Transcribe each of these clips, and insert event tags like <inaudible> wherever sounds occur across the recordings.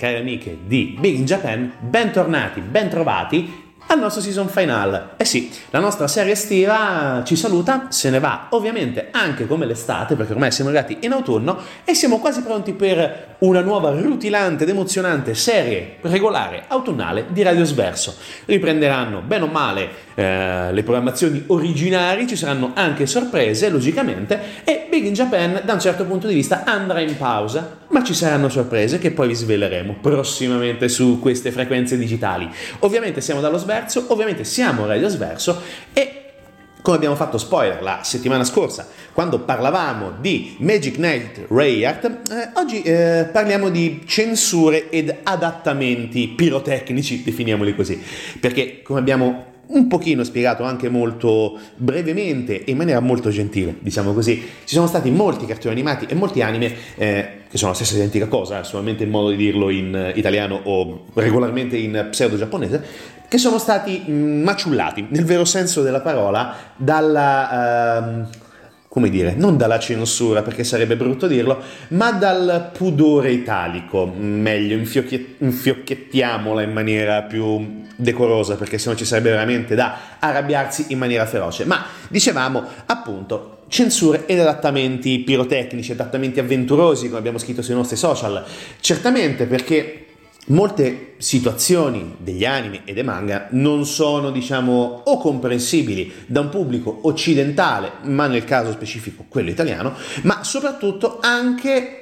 cari amiche di Big in Japan, bentornati, bentrovati al nostro season final. Eh sì, la nostra serie estiva ci saluta, se ne va ovviamente anche come l'estate, perché ormai siamo arrivati in autunno e siamo quasi pronti per una nuova rutilante ed emozionante serie regolare autunnale di Radio Sverso. Riprenderanno bene o male eh, le programmazioni originali, ci saranno anche sorprese, logicamente, e Big in Japan da un certo punto di vista andrà in pausa, ma ci saranno sorprese che poi vi sveleremo prossimamente su queste frequenze digitali. Ovviamente siamo dallo Sverso ovviamente siamo Radio Sverso e come abbiamo fatto spoiler la settimana scorsa quando parlavamo di Magic Night Rayart, eh, oggi eh, parliamo di censure ed adattamenti pirotecnici, definiamoli così, perché come abbiamo un pochino spiegato anche molto brevemente e in maniera molto gentile, diciamo così. Ci sono stati molti cartoni animati e molti anime eh, che sono la stessa identica cosa, solamente il modo di dirlo in italiano o regolarmente in pseudo giapponese, che sono stati mm, maciullati, nel vero senso della parola, dalla... Uh, come dire, non dalla censura perché sarebbe brutto dirlo, ma dal pudore italico, meglio, infiocchettiamola in maniera più decorosa perché sennò ci sarebbe veramente da arrabbiarsi in maniera feroce. Ma dicevamo appunto censure ed adattamenti pirotecnici, adattamenti avventurosi, come abbiamo scritto sui nostri social, certamente perché molte situazioni degli anime e dei manga non sono, diciamo, o comprensibili da un pubblico occidentale, ma nel caso specifico quello italiano, ma soprattutto anche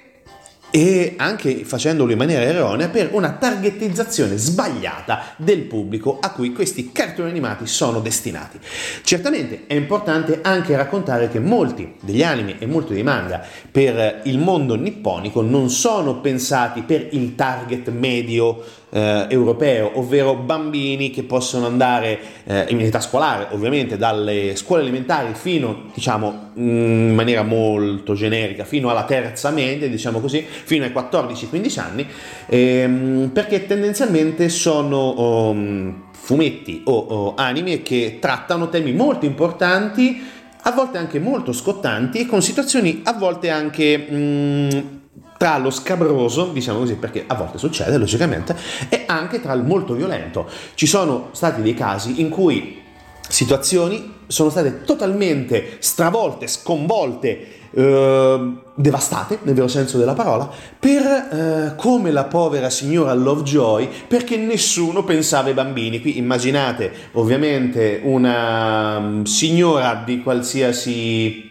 e anche facendolo in maniera erronea per una targetizzazione sbagliata del pubblico a cui questi cartoni animati sono destinati. Certamente è importante anche raccontare che molti degli anime e molti dei manga per il mondo nipponico non sono pensati per il target medio eh, europeo, ovvero bambini che possono andare eh, in età scolare, ovviamente dalle scuole elementari fino, diciamo, in maniera molto generica, fino alla terza media, diciamo così, fino ai 14-15 anni, ehm, perché tendenzialmente sono um, fumetti o, o anime che trattano temi molto importanti a volte anche molto scottanti e con situazioni a volte anche mh, tra lo scabroso, diciamo così, perché a volte succede logicamente, e anche tra il molto violento. Ci sono stati dei casi in cui situazioni sono state totalmente stravolte, sconvolte, eh, devastate, nel vero senso della parola, per eh, come la povera signora Lovejoy, perché nessuno pensava ai bambini. Qui immaginate ovviamente una um, signora di qualsiasi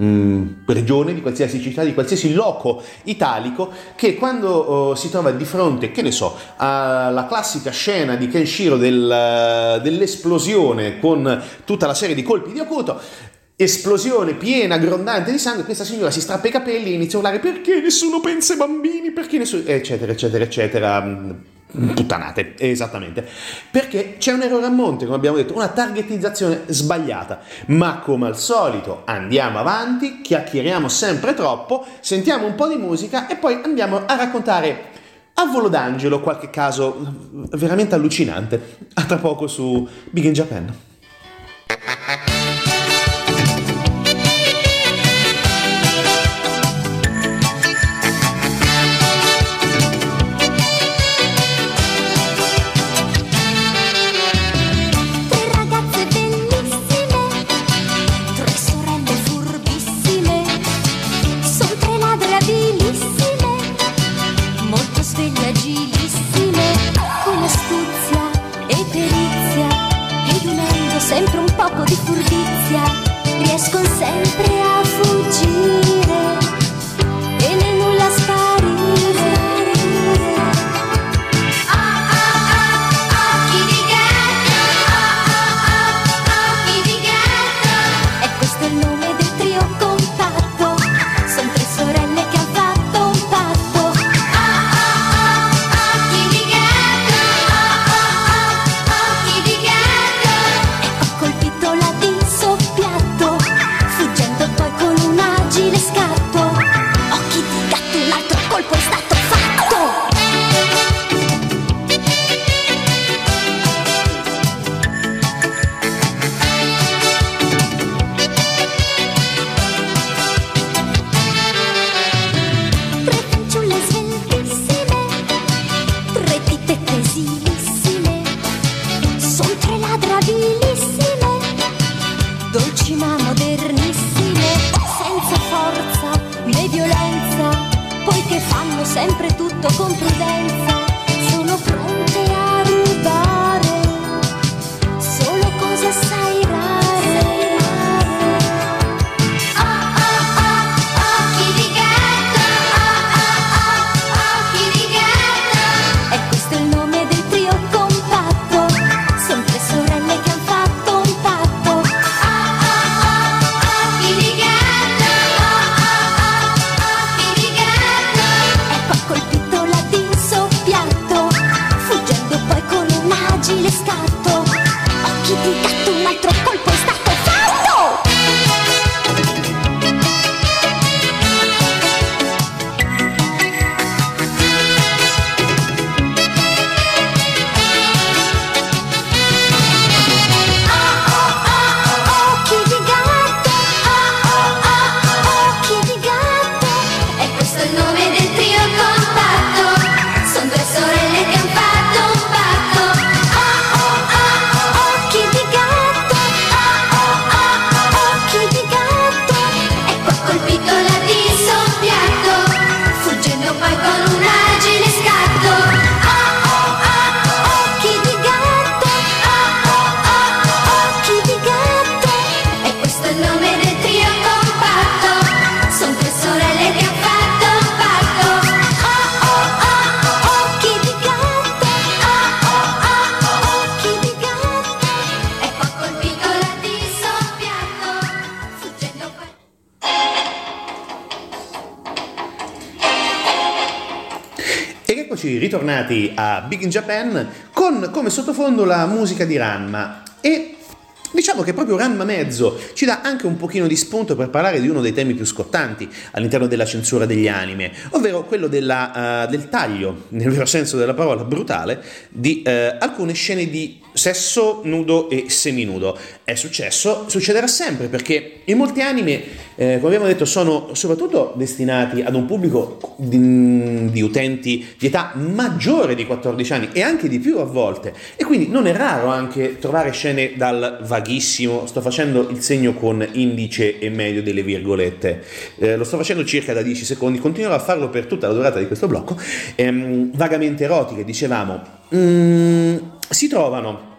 Mm, regione, di qualsiasi città, di qualsiasi loco italico che quando oh, si trova di fronte, che ne so, alla classica scena di Kenshiro del, dell'esplosione con tutta la serie di colpi di acuto, esplosione piena, grondante di sangue, questa signora si strappa i capelli e inizia a urlare perché nessuno pensa ai bambini, perché nessuno... eccetera, eccetera, eccetera puttanate, esattamente. Perché c'è un errore a monte, come abbiamo detto, una targetizzazione sbagliata. Ma come al solito andiamo avanti, chiacchieriamo sempre troppo, sentiamo un po' di musica e poi andiamo a raccontare a volo d'angelo qualche caso veramente allucinante. A tra poco su Big in Japan. Sempre tutto con prudenza, ritornati a Big in Japan con come sottofondo la musica di Ranma. E diciamo che proprio Ranma Mezzo ci dà anche un pochino di spunto per parlare di uno dei temi più scottanti all'interno della censura degli anime, ovvero quello della, eh, del taglio, <laughs> nel vero senso della parola, brutale, di eh, alcune scene di sesso nudo e seminudo. È successo, succederà sempre perché in molti anime, eh, come abbiamo detto, sono soprattutto destinati ad un pubblico di, di utenti di età maggiore di 14 anni e anche di più a volte. E quindi non è raro anche trovare scene dal vaghissimo, sto facendo il segno con indice e medio delle virgolette, eh, lo sto facendo circa da 10 secondi, continuerò a farlo per tutta la durata di questo blocco, ehm, vagamente erotiche, dicevamo. Mm, si trovano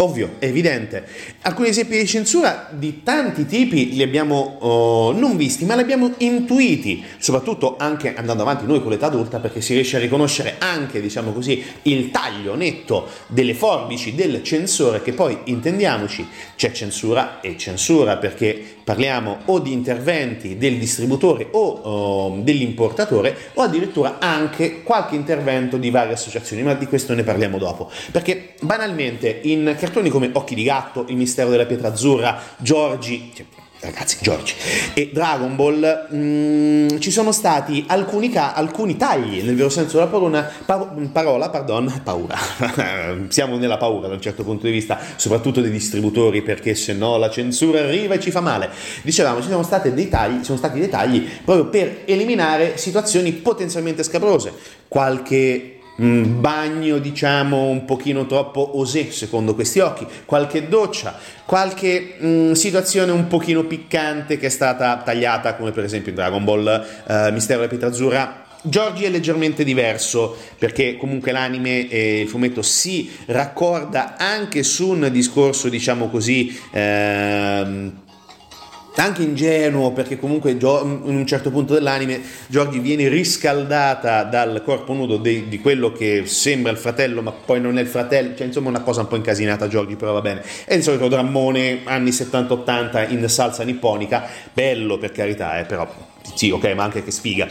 Ovvio, evidente. Alcuni esempi di censura di tanti tipi li abbiamo oh, non visti, ma li abbiamo intuiti, soprattutto anche andando avanti noi con l'età adulta, perché si riesce a riconoscere anche, diciamo così, il taglio netto delle forbici del censore, che poi intendiamoci, c'è censura e censura, perché parliamo o di interventi del distributore o oh, dell'importatore, o addirittura anche qualche intervento di varie associazioni, ma di questo ne parliamo dopo. Perché banalmente in cartoni come Occhi di gatto, Il mistero della pietra azzurra, Giorgi, cioè, ragazzi, Giorgi e Dragon Ball mm, ci sono stati alcuni, ca- alcuni tagli, nel vero senso della parola, pa- parola pardon, paura. <laughs> Siamo nella paura da un certo punto di vista, soprattutto dei distributori, perché se no la censura arriva e ci fa male. Dicevamo, ci sono dei tagli, sono stati dei tagli proprio per eliminare situazioni potenzialmente scabrose. Qualche mm, bagno diciamo un pochino troppo osè secondo questi occhi, qualche doccia, qualche mm, situazione un pochino piccante che è stata tagliata come per esempio in Dragon Ball eh, Mistero della Pietra Azzurra. Giorgi è leggermente diverso perché comunque l'anime e il fumetto si raccorda anche su un discorso diciamo così ehm, anche ingenuo perché comunque in un certo punto dell'anime Giorgi viene riscaldata dal corpo nudo de- di quello che sembra il fratello ma poi non è il fratello cioè insomma una cosa un po' incasinata Giorgi però va bene. È il solito drammone anni 70-80 in salsa nipponica. Bello per carità eh, però sì ok ma anche che sfiga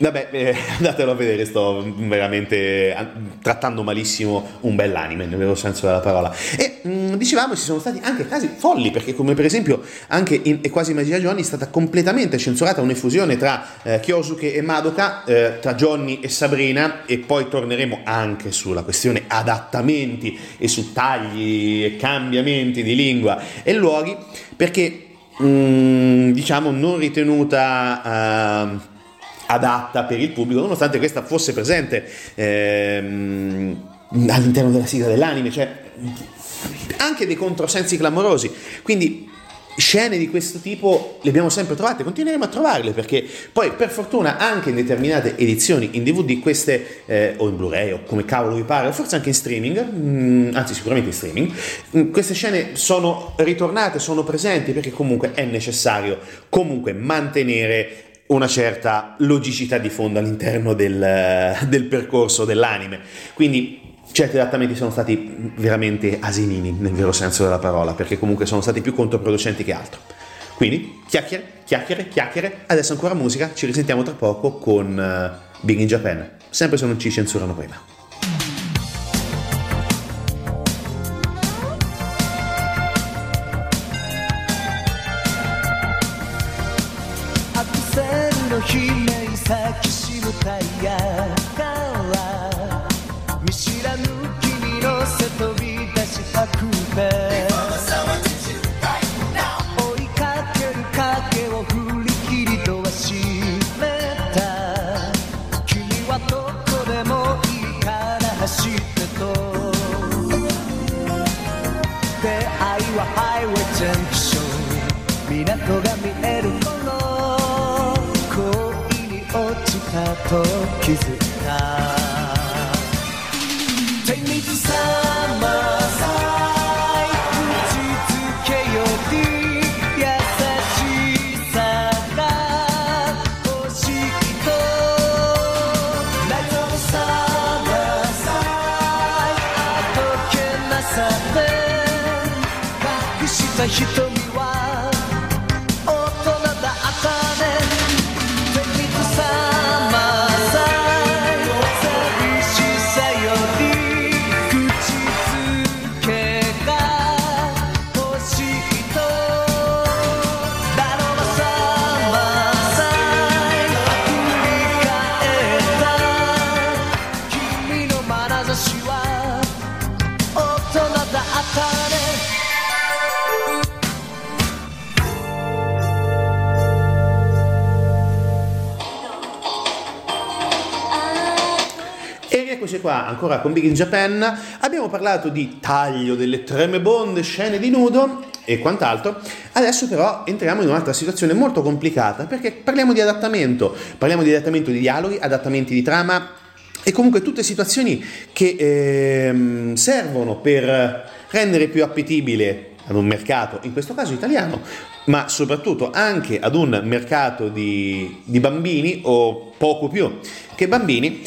Vabbè, eh, <laughs> andatelo a vedere, sto veramente trattando malissimo un bell'anime, nel vero senso della parola. E mh, dicevamo, ci sono stati anche casi folli, perché come per esempio anche in E quasi Magia Johnny è stata completamente censurata un'effusione tra eh, Kyosuke e Madoka, eh, tra Johnny e Sabrina, e poi torneremo anche sulla questione adattamenti e su tagli e cambiamenti di lingua e luoghi, perché mh, diciamo non ritenuta... eh, adatta per il pubblico, nonostante questa fosse presente ehm, all'interno della sigla dell'anime, cioè anche dei controsensi clamorosi. Quindi scene di questo tipo le abbiamo sempre trovate, continueremo a trovarle perché poi per fortuna anche in determinate edizioni in DVD queste eh, o in Blu-ray o come cavolo vi pare, o forse anche in streaming, mh, anzi sicuramente in streaming, mh, queste scene sono ritornate, sono presenti perché comunque è necessario comunque mantenere una certa logicità di fondo all'interno del, del percorso dell'anime. Quindi certi adattamenti sono stati veramente asinini nel vero senso della parola, perché comunque sono stati più controproducenti che altro. Quindi chiacchiere, chiacchiere, chiacchiere, adesso ancora musica, ci risentiamo tra poco con uh, Big in Japan, sempre se non ci censurano prima. Qua, ancora con Big in Japan. Abbiamo parlato di taglio delle tremebonde, scene di nudo e quant'altro. Adesso però entriamo in un'altra situazione molto complicata perché parliamo di adattamento, parliamo di adattamento di dialoghi, adattamenti di trama e comunque tutte situazioni che ehm, servono per rendere più appetibile ad un mercato, in questo caso italiano, ma soprattutto anche ad un mercato di, di bambini o poco più che bambini,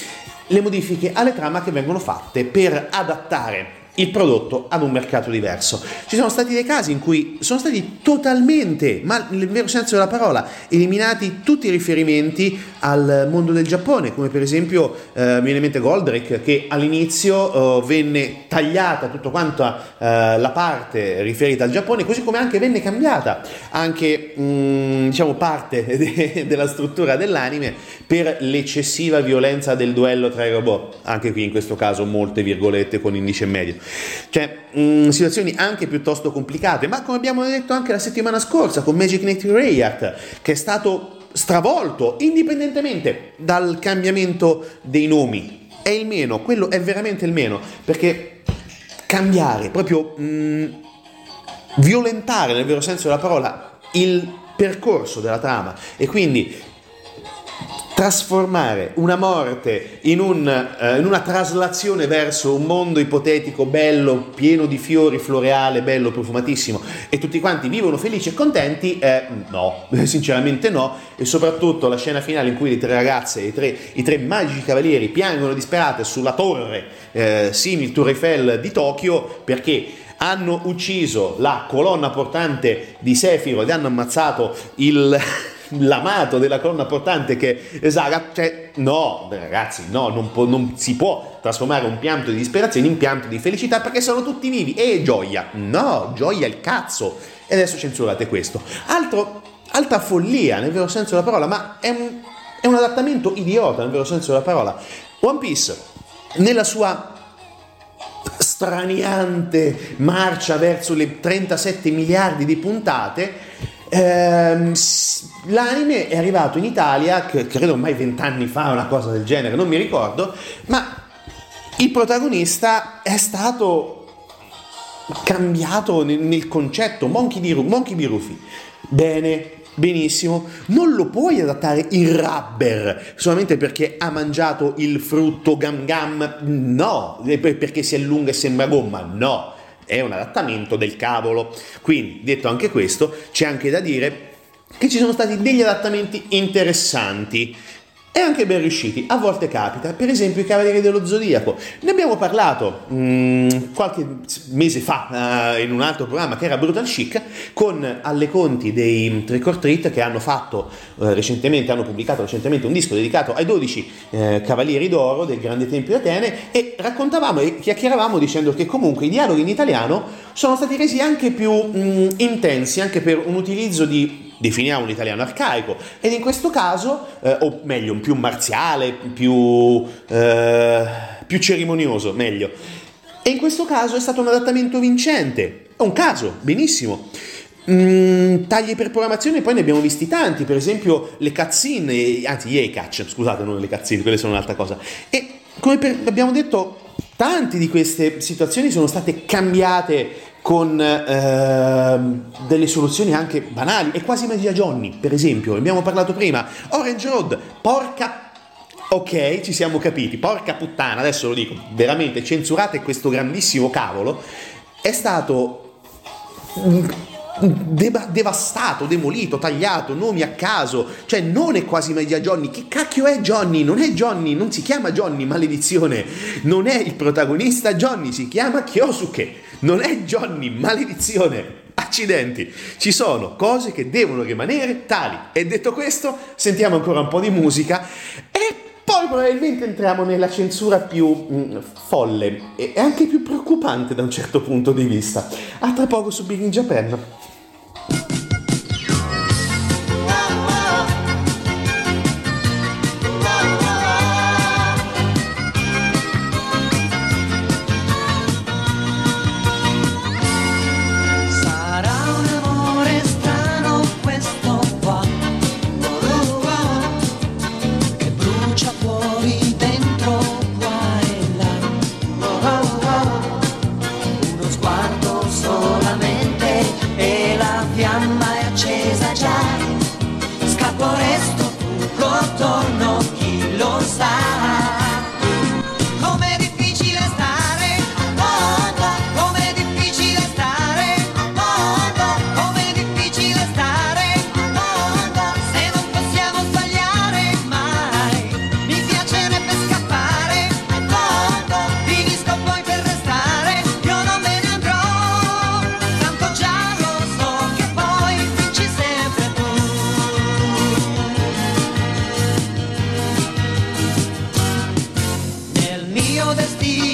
le modifiche alle trama che vengono fatte per adattare il prodotto ad un mercato diverso. Ci sono stati dei casi in cui sono stati totalmente, ma nel vero senso della parola, eliminati tutti i riferimenti al mondo del Giappone, come per esempio eh, mi viene in mente Goldrake che all'inizio eh, venne tagliata tutta quanta eh, la parte riferita al Giappone, così come anche venne cambiata anche mh, diciamo parte <laughs> de- della struttura dell'anime per l'eccessiva violenza del duello tra i robot, anche qui in questo caso molte virgolette con indice medio. Cioè, mh, situazioni anche piuttosto complicate, ma come abbiamo detto anche la settimana scorsa con Magic Knight Rayart, che è stato stravolto indipendentemente dal cambiamento dei nomi. È il meno, quello è veramente il meno, perché cambiare, proprio mh, violentare nel vero senso della parola il percorso della trama e quindi trasformare una morte in, un, eh, in una traslazione verso un mondo ipotetico bello, pieno di fiori, floreale, bello, profumatissimo e tutti quanti vivono felici e contenti, eh, no, <laughs> sinceramente no e soprattutto la scena finale in cui le tre ragazze, i tre, i tre magici cavalieri piangono disperate sulla torre eh, simil Tour Eiffel di Tokyo perché hanno ucciso la colonna portante di Sephiroth e hanno ammazzato il <laughs> l'amato della colonna portante che è cioè no ragazzi no non, può- non si può trasformare un pianto di disperazione in pianto di felicità perché sono tutti vivi. E gioia no gioia il cazzo. E adesso censurate questo. Altro altra follia nel vero senso della parola ma è un, è un adattamento idiota nel vero senso della parola. One Piece nella sua straniante marcia verso le 37 miliardi di puntate, ehm, l'anime è arrivato in Italia, credo ormai vent'anni fa, una cosa del genere, non mi ricordo, ma il protagonista è stato cambiato nel, nel concetto, Monkey D. Ru- Monkey D. Rufy. Bene, benissimo, non lo puoi adattare il rubber solamente perché ha mangiato il frutto gam gam, no, perché si allunga e sembra gomma, no, è un adattamento del cavolo. Quindi, detto anche questo, c'è anche da dire che ci sono stati degli adattamenti interessanti e anche ben riusciti. A volte capita, per esempio, i Cavalieri dello Zodiaco. Ne abbiamo parlato mm, qualche mese fa eh, in un altro programma che era Brutal Chic con alle conti dei Trick or Treat che hanno fatto eh, recentemente, hanno pubblicato recentemente un disco dedicato ai 12 eh, Cavalieri d'Oro del Grande Tempio di Atene e raccontavamo e chiacchieravamo dicendo che comunque i dialoghi in italiano sono stati resi anche più mm, intensi, anche per un utilizzo di definiamo un italiano arcaico ed in questo caso, eh, o meglio, un più marziale, più, eh, più cerimonioso, meglio. E in questo caso è stato un adattamento vincente. È un caso, benissimo. Mm, tagli per programmazione poi ne abbiamo visti tanti, per esempio le cutscene, anzi gli catch, scusate, non le cutscene, quelle sono un'altra cosa. E come per- abbiamo detto, tante di queste situazioni sono state cambiate con ehm, delle soluzioni anche banali e quasi Media Johnny, per esempio, abbiamo parlato prima, Orange Road, porca Ok, ci siamo capiti. Porca puttana, adesso lo dico, veramente censurate questo grandissimo cavolo. È stato deva- devastato, demolito, tagliato, nomi a caso. Cioè, non è quasi media Johnny. Che cacchio è Johnny? Non è Johnny, non si chiama Johnny, maledizione. Non è il protagonista Johnny, si chiama Kyosuke. Non è Johnny, maledizione. Accidenti, ci sono cose che devono rimanere tali. E detto questo, sentiamo ancora un po' di musica e poi probabilmente entriamo nella censura più mm, folle e anche più preoccupante da un certo punto di vista. A tra poco su Big in Japan. destino.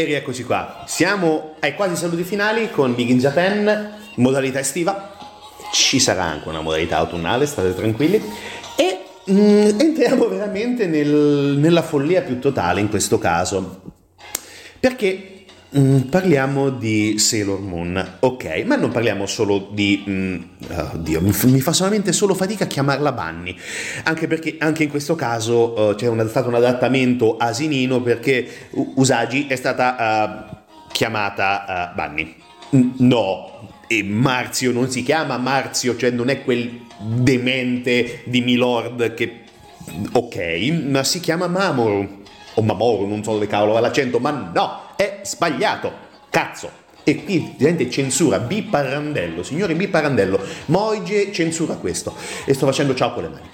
E rieccoci qua. Siamo ai quasi saluti finali con Big in Japan, modalità estiva. Ci sarà anche una modalità autunnale, state tranquilli. E mm, entriamo veramente nel- nella follia più totale in questo caso. Perché mm, parliamo di Sailor Moon, ok, ma non parliamo solo di... mm, oddio, mi, f- mi fa solamente solo fatica a chiamarla Bunny, anche perché anche in questo caso eh, c'è un- stato un adattamento asinino perché Usagi è stata eh, chiamata eh, Bunny. No, e Marzio non si chiama Marzio, cioè non è quel demente di Milord che... Ok, ma si chiama Mamoru o Mamoru, non so dove cavolo va l'accento, ma no, è sbagliato, cazzo. E qui gente censura, B Parandello, signore B Parandello, Moige censura questo. E sto facendo ciao con le mani.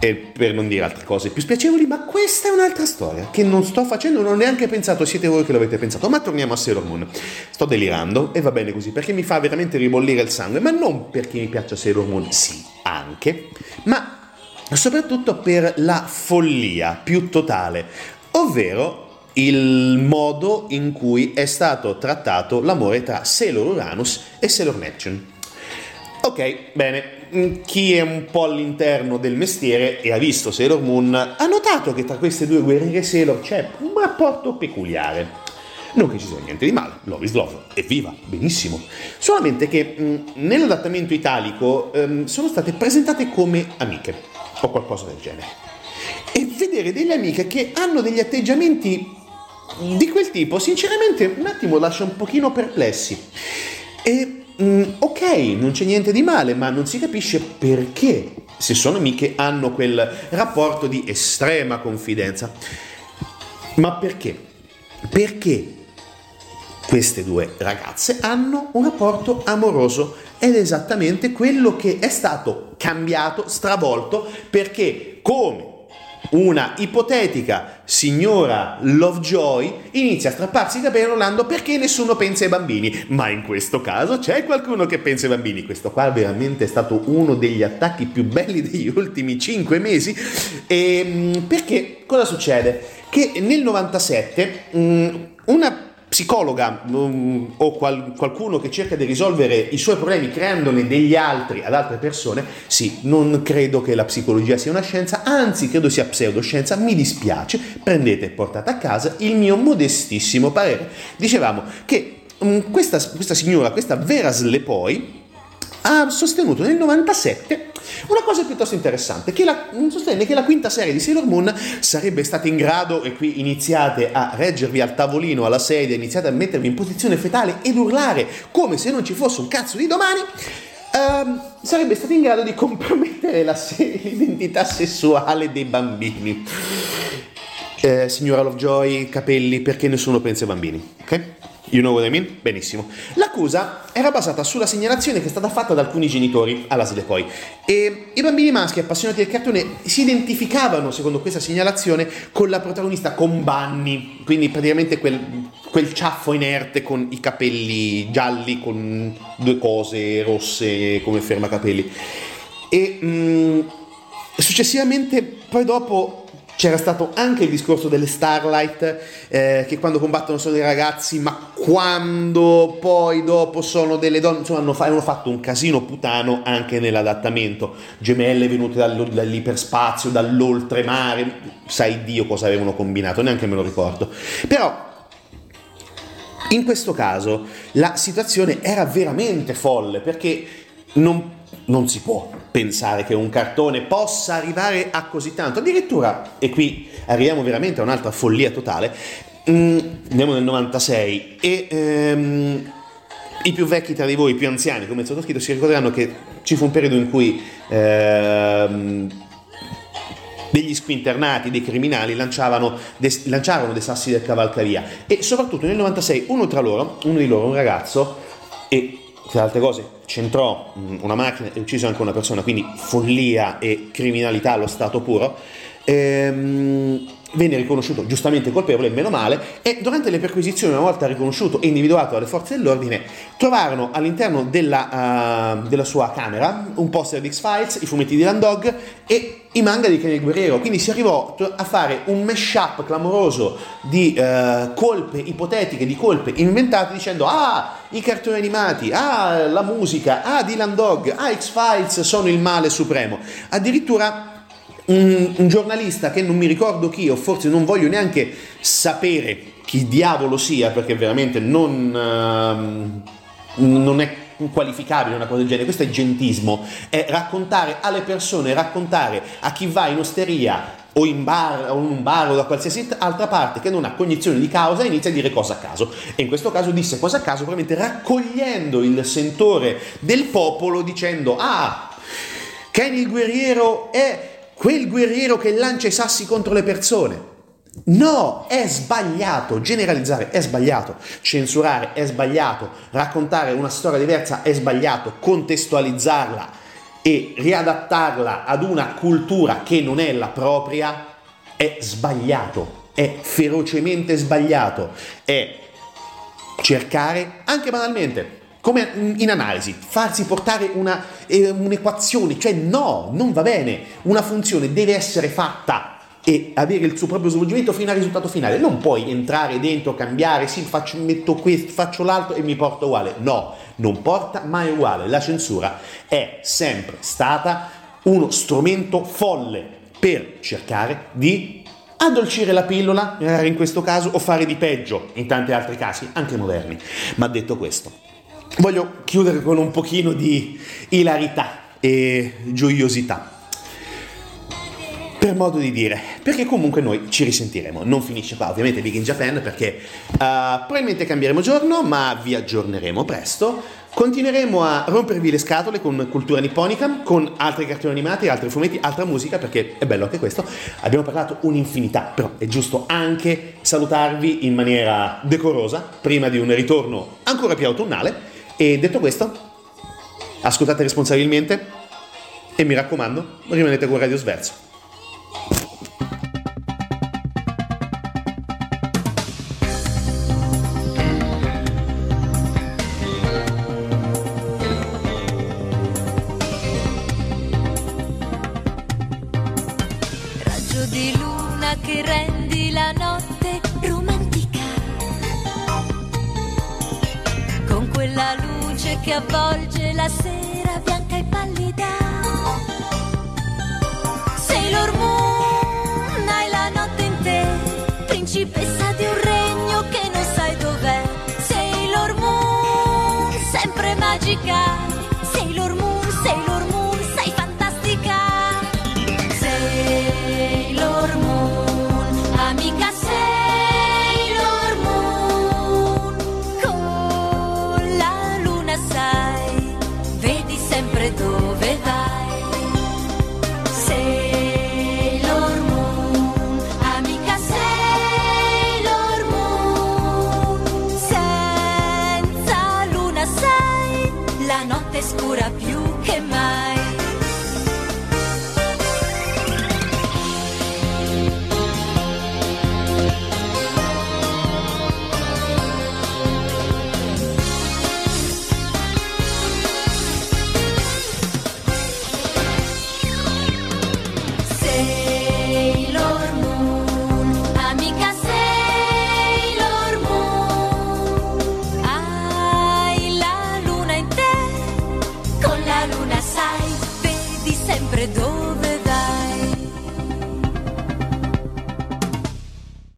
E per non dire altre cose più spiacevoli, ma questa è un'altra storia che non sto facendo, non ho neanche pensato, siete voi che l'avete pensato. Ma torniamo a Sailor Moon. Sto delirando e va bene così perché mi fa veramente ribollire il sangue, ma non perché mi piaccia Sailor Moon, sì, anche, ma soprattutto per la follia più totale, ovvero il modo in cui è stato trattato l'amore tra Sailor Uranus e Sailor Neptune. Ok, bene, mm, chi è un po' all'interno del mestiere e ha visto Sailor Moon ha notato che tra queste due guerriere Sailor c'è un rapporto peculiare. Non che ci sia niente di male, love is love, evviva, benissimo. Solamente che mh, nell'adattamento italico ehm, sono state presentate come amiche o qualcosa del genere. E vedere delle amiche che hanno degli atteggiamenti di quel tipo, sinceramente, un attimo lascia un pochino perplessi. E mm, ok, non c'è niente di male, ma non si capisce perché, se sono amiche, hanno quel rapporto di estrema confidenza. Ma perché? Perché queste due ragazze hanno un rapporto amoroso ed è esattamente quello che è stato cambiato, stravolto, perché come una ipotetica signora Lovejoy inizia a strapparsi i capelli urlando perché nessuno pensa ai bambini. Ma in questo caso c'è qualcuno che pensa ai bambini. Questo qua veramente è stato uno degli attacchi più belli degli ultimi cinque mesi. E, mh, perché cosa succede? Che nel 97 mh, una psicologa mm, o qual- qualcuno che cerca di risolvere i suoi problemi creandone degli altri ad altre persone, sì, non credo che la psicologia sia una scienza, anzi credo sia pseudoscienza, mi dispiace, prendete e portate a casa il mio modestissimo parere. Dicevamo che mm, questa, questa signora, questa Vera Slepoi, ha sostenuto nel 97 una cosa piuttosto interessante, che la, sostenne che la quinta serie di Sailor Moon sarebbe stata in grado, e qui iniziate a reggervi al tavolino, alla sedia, iniziate a mettervi in posizione fetale ed urlare come se non ci fosse un cazzo di domani, ehm, sarebbe stata in grado di compromettere la l'identità sessuale dei bambini. Eh, signora Lovejoy, capelli, perché nessuno pensa ai bambini, ok? You know what I mean? Benissimo. L'accusa era basata sulla segnalazione che è stata fatta da alcuni genitori alla Slepoi e i bambini maschi appassionati del cartone si identificavano, secondo questa segnalazione, con la protagonista, con Bunny, quindi praticamente quel, quel ciaffo inerte con i capelli gialli, con due cose rosse come fermacapelli. E mm, successivamente, poi dopo c'era stato anche il discorso delle Starlight, eh, che quando combattono sono dei ragazzi, ma quando poi dopo sono delle donne, insomma hanno, hanno fatto un casino putano anche nell'adattamento. Gemelle venute dall- dall'iperspazio, dall'oltremare, sai Dio cosa avevano combinato, neanche me lo ricordo. Però in questo caso la situazione era veramente folle perché non, non si può pensare che un cartone possa arrivare a così tanto. Addirittura, e qui arriviamo veramente a un'altra follia totale, mm, andiamo nel 96 e ehm, i più vecchi tra di voi, i più anziani come il sottoscritto, si ricorderanno che ci fu un periodo in cui ehm, degli squinternati, dei criminali lanciavano des- lanciarono dei sassi del cavalcavia e soprattutto nel 96 uno tra loro, uno di loro, un ragazzo, e tra altre cose. Centrò mm, una macchina e ucciso anche una persona, quindi follia e criminalità allo stato puro, ehm, venne riconosciuto giustamente colpevole, meno male, e durante le perquisizioni, una volta riconosciuto e individuato dalle forze dell'ordine, trovarono all'interno della, uh, della sua camera un poster di X-Files, i fumetti di Landog e i manga di Kenny Guerriero. Quindi si arrivò a fare un mash-up clamoroso di uh, colpe ipotetiche, di colpe inventate, dicendo ah, i cartoni animati, ah, la musica, ah, Dylan Dog, ah, X-Files sono il male supremo. Addirittura un, un, giornalista che non mi ricordo chi, o forse non voglio neanche sapere chi diavolo sia, perché veramente non, uh, non è qualificabile una cosa del genere, questo è gentismo, è raccontare alle persone, raccontare a chi va in osteria o in bar o in un bar o da qualsiasi altra parte che non ha cognizione di causa inizia a dire cosa a caso. E in questo caso disse cosa a caso probabilmente raccogliendo il sentore del popolo dicendo ah Kenny il guerriero è quel guerriero che lancia i sassi contro le persone. No, è sbagliato, generalizzare è sbagliato, censurare è sbagliato, raccontare una storia diversa è sbagliato, contestualizzarla e riadattarla ad una cultura che non è la propria è sbagliato, è ferocemente sbagliato, è cercare anche banalmente come in analisi, farsi portare una, eh, un'equazione, cioè no, non va bene, una funzione deve essere fatta e avere il suo proprio svolgimento fino al risultato finale. Non puoi entrare dentro, cambiare, sì, faccio, metto questo, faccio l'altro e mi porta uguale. No, non porta mai uguale. La censura è sempre stata uno strumento folle per cercare di addolcire la pillola, in questo caso, o fare di peggio, in tanti altri casi, anche moderni. Ma detto questo, voglio chiudere con un pochino di ilarità e gioiosità. Per modo di dire, perché comunque noi ci risentiremo. Non finisce qua, ovviamente Big in Japan, perché uh, probabilmente cambieremo giorno, ma vi aggiorneremo presto. Continueremo a rompervi le scatole con cultura nipponica, con altri cartoni animati, altri fumetti, altra musica, perché è bello anche questo. Abbiamo parlato un'infinità, però è giusto anche salutarvi in maniera decorosa, prima di un ritorno ancora più autunnale. E detto questo, ascoltate responsabilmente e mi raccomando, rimanete con Radio Sverso.